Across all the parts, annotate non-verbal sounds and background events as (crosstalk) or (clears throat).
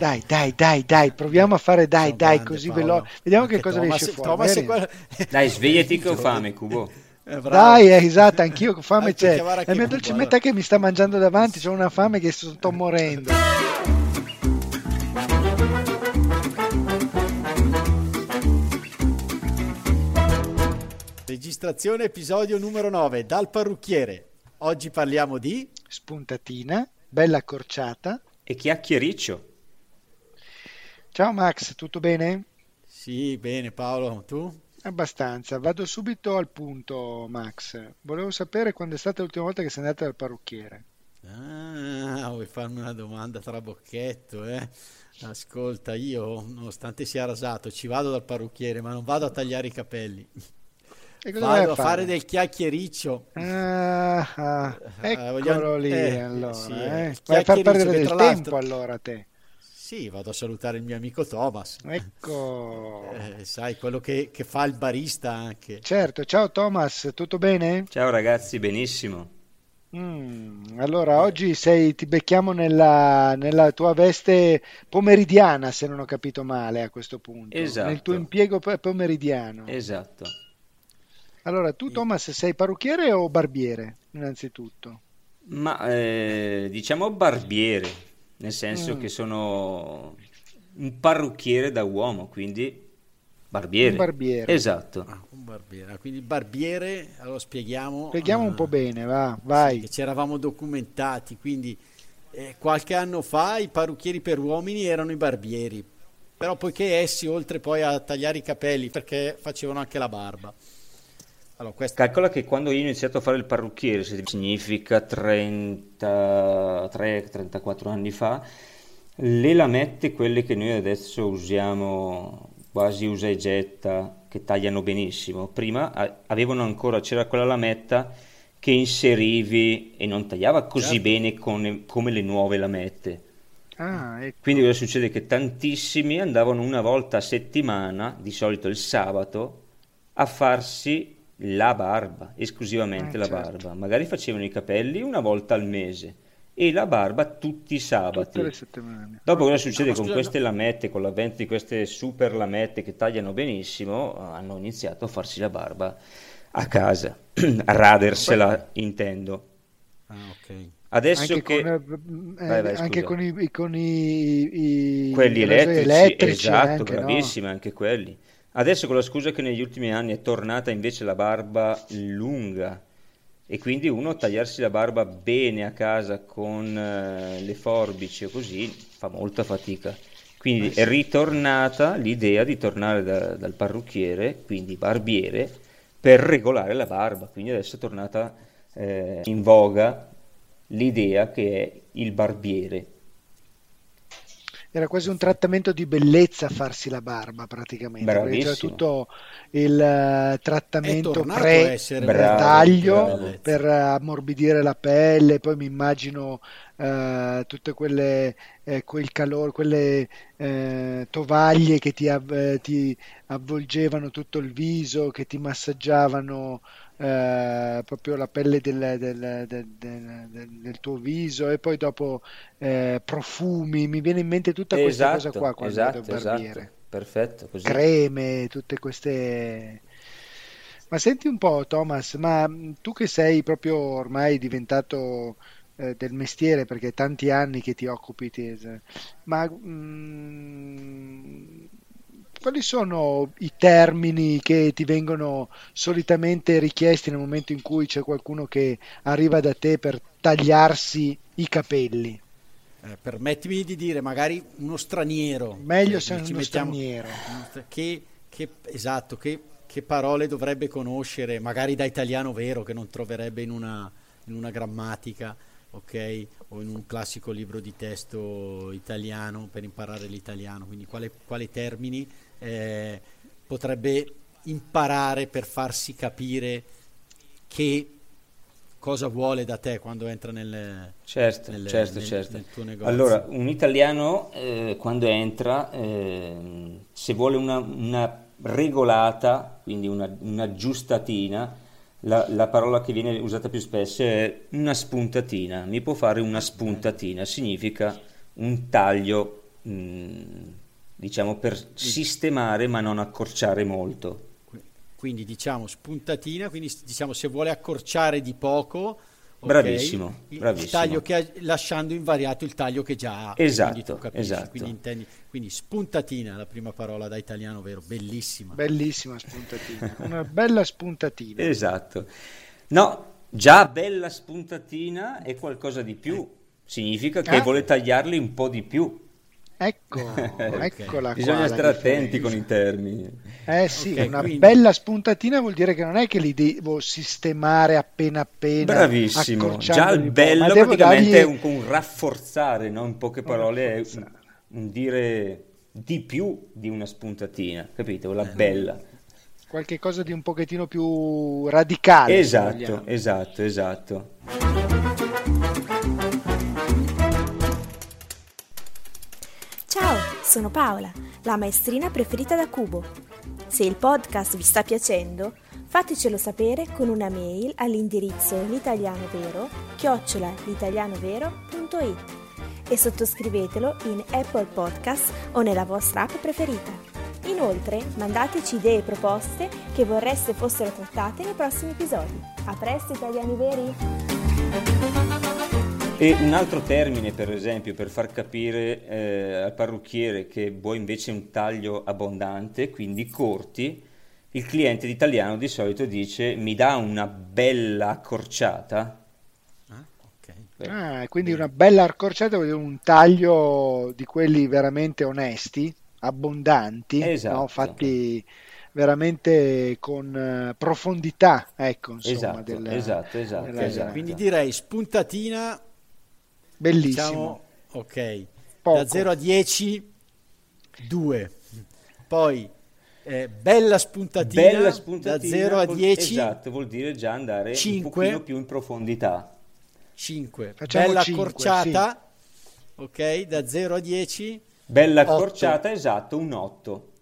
Dai, dai, dai, dai, proviamo a fare dai, Sono dai, grande, così veloce. Vediamo Anche che cosa Thomas, riesce fuori. Thomas quella... Dai, svegliati che (laughs) ho fame, Cubo. Eh, Dai, è esatto, anch'io ho fame c'è. La mia dolce metà che mi sta mangiando davanti, ho una fame che sto morendo. Registrazione episodio numero 9 dal parrucchiere. Oggi parliamo di spuntatina, bella accorciata e chiacchiericcio. Ciao Max, tutto bene? Sì, bene Paolo, tu? Abbastanza. Vado subito al punto, Max. Volevo sapere quando è stata l'ultima volta che sei andata dal parrucchiere. Ah, vuoi farmi una domanda tra bocchetto, eh? Ascolta, io, nonostante sia rasato, ci vado dal parrucchiere, ma non vado a tagliare i capelli. Vado a fare? fare? del chiacchiericcio. Ah, ah, eh, eccolo lì, eh, allora. Sì, eh. Vai a far perdere del tempo allora te. Sì, vado a salutare il mio amico Thomas. Ecco. (laughs) Eh, sai, quello che, che, fa il barista anche. Certo, ciao Thomas, tutto bene? Ciao ragazzi, benissimo. Mm, allora, oggi sei, ti becchiamo nella, nella, tua veste pomeridiana, se non ho capito male a questo punto. Esatto. Nel tuo impiego pomeridiano. Esatto. Allora, tu Thomas sei parrucchiere o barbiere, innanzitutto? Ma eh, diciamo barbiere nel senso mm. che sono un parrucchiere da uomo, quindi barbiere. Un barbiere. Esatto. Ah, un barbiere. Quindi barbiere, allora spieghiamo. Spieghiamo uh, un po' bene, va, vai. Sì, ci eravamo documentati, quindi eh, qualche anno fa i parrucchieri per uomini erano i barbieri, però poiché essi oltre poi a tagliare i capelli, perché facevano anche la barba. Allora, questo... Calcola che quando io ho iniziato a fare il parrucchiere, significa 33-34 anni fa, le lamette, quelle che noi adesso usiamo quasi usa e getta, che tagliano benissimo, prima avevano ancora, c'era quella lametta che inserivi e non tagliava così certo. bene con, come le nuove lamette. Ah, ecco. Quindi cosa succede? Che tantissimi andavano una volta a settimana, di solito il sabato, a farsi la barba, esclusivamente eh, la certo. barba. Magari facevano i capelli una volta al mese e la barba tutti i sabati. Tutte le settimane. Dopo cosa succede no, con queste lamette, con l'avvento di queste super lamette che tagliano benissimo, hanno iniziato a farsi la barba a casa, (clears throat) a radersela Beh. intendo. Ah, ok. Adesso anche che... con, eh, vai, vai, anche con i, con i, i quelli elettrici, elettrici esatto, anche, bravissimi no? anche quelli. Adesso con la scusa che negli ultimi anni è tornata invece la barba lunga e quindi uno tagliarsi la barba bene a casa con eh, le forbici o così fa molta fatica. Quindi eh sì. è ritornata l'idea di tornare da, dal parrucchiere, quindi barbiere, per regolare la barba. Quindi adesso è tornata eh, in voga l'idea che è il barbiere era quasi un trattamento di bellezza farsi la barba praticamente c'era tutto il uh, trattamento pre-taglio per ammorbidire la pelle poi mi immagino uh, tutte quelle eh, quel calore quelle eh, tovaglie che ti, av- ti avvolgevano tutto il viso che ti massaggiavano eh, proprio la pelle del, del, del, del, tuo viso e poi dopo eh, profumi, mi viene in mente tutta questa esatto, cosa qua quando esatto, vedo barbiere. Esatto, perfetto, così. Creme, tutte queste... Ma senti un po' Thomas, ma tu che sei proprio ormai diventato eh, del mestiere perché tanti anni che ti occupi tese, ma mh, mm, quali sono i termini che ti vengono solitamente richiesti nel momento in cui c'è qualcuno che arriva da te per tagliarsi i capelli? Eh, permettimi di dire, magari uno straniero. Meglio se è uno mettiamo, straniero. Che, che, esatto, che, che, parole dovrebbe conoscere, magari da italiano vero, che non troverebbe in una, in una grammatica, ok? O in un classico libro di testo italiano per imparare l'italiano. Quindi quali, quali termini eh, potrebbe imparare per farsi capire che cosa vuole da te quando entra nel, certo, nel, certo, nel, certo. nel tuo negozio. Allora, un italiano eh, quando entra, eh, se vuole una, una, regolata, quindi una, una giustatina, la, la, parola che viene usata più spesso è una spuntatina. Mi può fare una spuntatina, significa un taglio, mh, mm, diciamo, per sistemare ma non accorciare molto quindi diciamo spuntatina, quindi diciamo se vuole accorciare di poco, bravissimo, il, bravissimo. il taglio che ha, lasciando invariato il taglio che già ha. Esatto, quindi, esatto. Quindi, intendi, quindi, spuntatina, la prima parola da italiano vero, bellissima. Bellissima spuntatina, (laughs) una bella spuntatina. Esatto. No, già bella spuntatina è qualcosa di più, significa che ah. vuole tagliarli un po' di più. Ecco, (laughs) eccola Bisogna stare attenti con i termini. Eh sì, okay, una quindi... bella spuntatina vuol dire che non è che li devo sistemare appena appena. Bravissimo, già il bello praticamente dargli... è un, un rafforzare, no? in poche parole è un, un, dire di più di una spuntatina, capito? La eh, bella. Qualche cosa di un pochettino più radicale. Esatto, esatto, esatto. Sono Paola, la maestrina preferita da Cubo. Se il podcast vi sta piacendo, fatecelo sapere con una mail all'indirizzo l'italianovero chiocciola l'italianovero.it e sottoscrivetelo in Apple Podcast o nella vostra app preferita. Inoltre, mandateci idee e proposte che vorreste fossero trattate nei prossimi episodi. A presto, italiani veri! E un altro termine, per esempio, per far capire eh, al parrucchiere che vuoi invece un taglio abbondante, quindi corti, il cliente italiano di solito dice mi dà una bella accorciata. Ah, okay. ah quindi una bella accorciata vuol dire un taglio di quelli veramente onesti, abbondanti, esatto. no? fatti veramente con uh, profondità, ecco, insomma, esatto, del, esatto, esatto, della... esatto. Quindi direi spuntatina Bellissimo. Diciamo, ok. Poco. Da 0 a 10, 2. Poi eh, bella, spuntatina, bella spuntatina da 0 a 10. Esatto, vuol dire già andare 5, un pochino più in profondità. 5. Facciamo bella 5, accorciata. Sì. Ok, da 0 a 10. Bella 8. accorciata, esatto, un 8.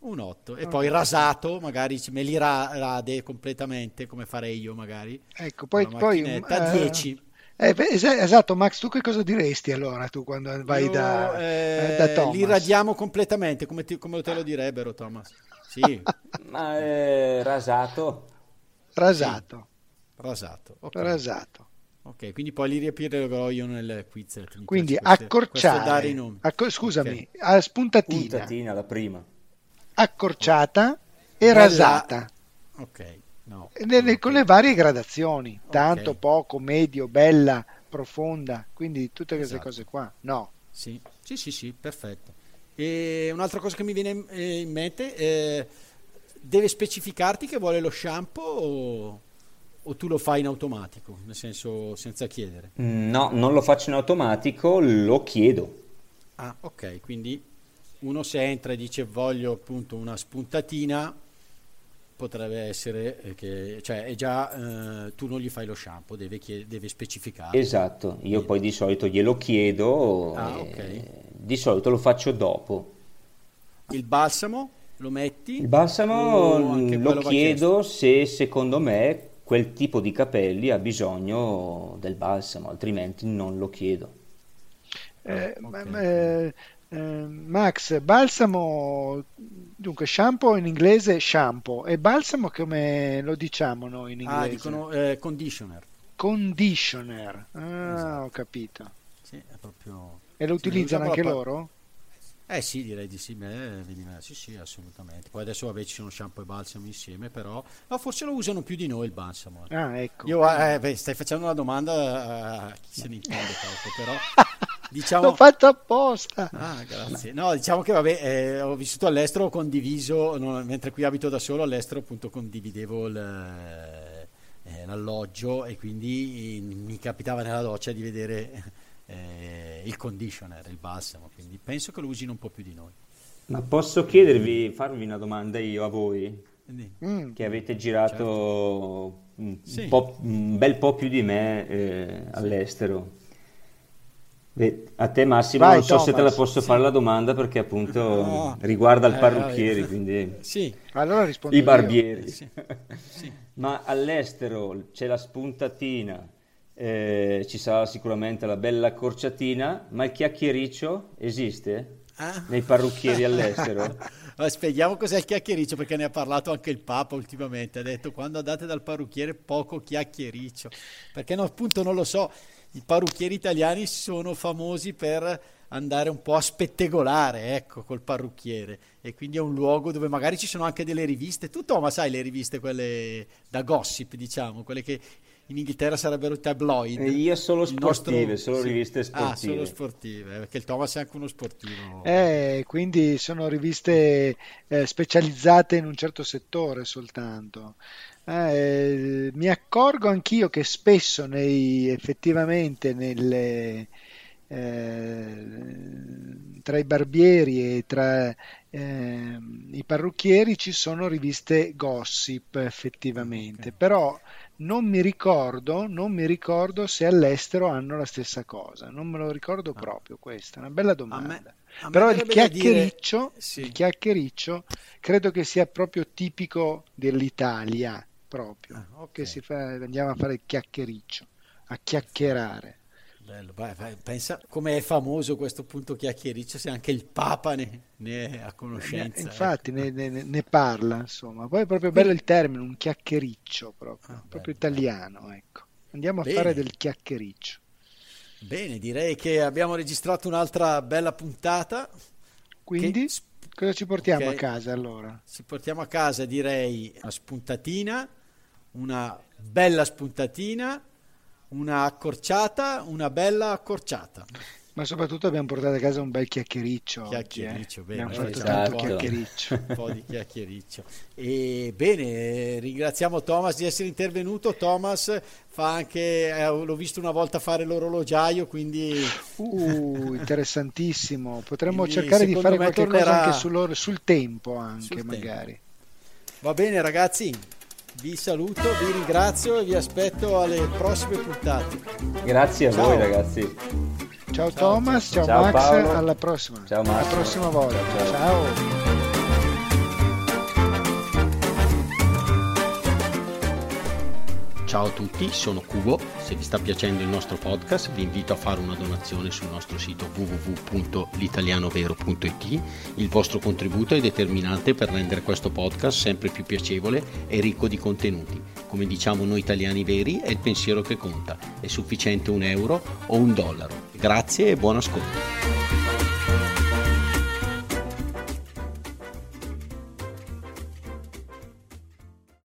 Un 8 e poi rasato, magari me li ra- rade completamente come farei io magari. Ecco, poi, poi 10. Eh, esatto, Max, tu che cosa diresti allora tu quando vai Io, da, eh, da Thomas? Li radiamo completamente, come, ti, come te lo direbbero, Thomas. Sì. (laughs) Ma è rasato. Rasato. Sì. Rasato. Okay. Rasato. Ok, quindi poi li riempirò io nel quiz. Quindi queste, accorciare. Acco- scusami, okay. spuntatina. Spuntatina, la prima. Accorciata e Bella... rasata. Ok. No. Nelle, con le varie gradazioni, tanto, okay. poco, medio, bella, profonda, quindi tutte queste esatto. cose qua. No. Sì, sì, sì, sì perfetto. E un'altra cosa che mi viene in mente, eh, deve specificarti che vuole lo shampoo o, o, tu lo fai in automatico, nel senso senza chiedere? No, non lo faccio in automatico, lo chiedo. Ah, ok, quindi uno se entra e dice voglio appunto una spuntatina, potrebbe essere eh, che cioè è già eh, tu non gli fai lo shampoo deve, chied- deve specificare. Esatto io poi di solito glielo chiedo ah, okay. di solito lo faccio dopo. Il balsamo lo metti? Il balsamo lo chiedo se secondo me quel tipo di capelli ha bisogno del balsamo altrimenti non lo chiedo eh, okay. ma, eh, Max, balsamo, dunque shampoo in inglese shampoo e balsamo come lo diciamo noi in ah, inglese? Ah, dicono eh, conditioner. Conditioner, ah, esatto. ho capito. Sì, è proprio... E lo utilizzano anche par- loro? Eh sì, direi di sì, beh, sì, sì, assolutamente. Poi adesso vabbè ci sono shampoo e balsamo insieme, però no, forse lo usano più di noi il balsamo. Ah, ecco. Io, eh, beh, stai facendo una domanda a chi se ne intende poco, (laughs) però diciamo... L'ho fatto apposta. Ah, grazie. No, diciamo che vabbè, eh, ho vissuto all'estero, ho condiviso, no, mentre qui abito da solo, all'estero appunto condividevo il, eh, l'alloggio e quindi mi capitava nella doccia di vedere eh, il conditioner, il balsamo, quindi penso che lo usino un po' più di noi. Ma posso chiedervi, farvi una domanda io a voi, mm. che avete girato certo. un, sì. un, bel po' più di me eh, all'estero. A te Massimo Vai, non so Thomas. se te la posso sì. fare la domanda perché appunto no. riguarda il eh, parrucchiere, eh, quindi sì. allora i barbieri. Eh, sì. (laughs) Ma all'estero c'è la spuntatina, eh, ci sarà sicuramente la bella accorciatina, ma il chiacchiericcio esiste? Ah. Nei parrucchieri all'estero? (laughs) spieghiamo cos'è il chiacchiericcio perché ne ha parlato anche il Papa ultimamente. Ha detto quando andate dal parrucchiere poco chiacchiericcio. Perché no, appunto non lo so, i parrucchieri italiani sono famosi per andare un po' a spettegolare, ecco, col parrucchiere. E quindi è un luogo dove magari ci sono anche delle riviste. Tu, ma sai le riviste, quelle da gossip, diciamo, quelle che in Inghilterra sarebbero tabloid. E io solo sportive, nostro... solo riviste sportive. Ah, solo sportive, perché il Thomas è anche uno sportivo. Eh, quindi sono riviste eh, specializzate in un certo settore soltanto. Eh, mi accorgo anch'io che spesso nei, effettivamente nelle, eh, tra i barbieri e tra eh, i parrucchieri ci sono riviste gossip effettivamente, okay. però non mi ricordo, non mi ricordo se all'estero hanno la stessa cosa, non me lo ricordo ah. proprio questa, è una bella domanda. A me, a Però il chiacchiericcio, dire... sì. il chiacchiericcio credo che sia proprio tipico dell'Italia proprio, ah, okay. che si fa, andiamo a fare il chiacchiericcio, a chiacchierare. Bello, vai, vai. pensa come è famoso questo punto chiacchiericcio se anche il Papa ne, ne è a conoscenza. Eh, infatti ecco. ne, ne, ne, parla, insomma. Poi è proprio bello il termine, un chiacchiericcio proprio, ah, proprio italiano, ecco. Andiamo a Bene. fare del chiacchiericcio. Bene, direi che abbiamo registrato un'altra bella puntata. Quindi che... cosa ci portiamo okay. a casa allora? Ci portiamo a casa direi una spuntatina, una bella spuntatina una accorciata, una bella accorciata. Ma soprattutto abbiamo portato a casa un bel chiacchiericcio. Chiacchiericcio, oggi, eh. bene. Abbiamo fatto esatto. tanto chiacchiericcio. un po' di chiacchiericcio. E bene, ringraziamo Thomas di essere intervenuto. Thomas fa anche, eh, l'ho visto una volta fare l'orologiaio, quindi... Uh, interessantissimo. Potremmo quindi, cercare di fare qualche tornerà... cosa anche sul, sul tempo, anche sul magari. Tempo. Va bene ragazzi, vi saluto, vi ringrazio e vi aspetto alle prossime puntate. Grazie a ciao. voi ragazzi. Ciao, ciao Thomas, ciao, ciao Max, Paolo. alla prossima. Ciao Max. Alla prossima volta. ciao. ciao. Ciao a tutti, sono Cubo. Se vi sta piacendo il nostro podcast vi invito a fare una donazione sul nostro sito www.litalianovero.it. Il vostro contributo è determinante per rendere questo podcast sempre più piacevole e ricco di contenuti. Come diciamo noi italiani veri, è il pensiero che conta. È sufficiente un euro o un dollaro. Grazie e buon ascolto.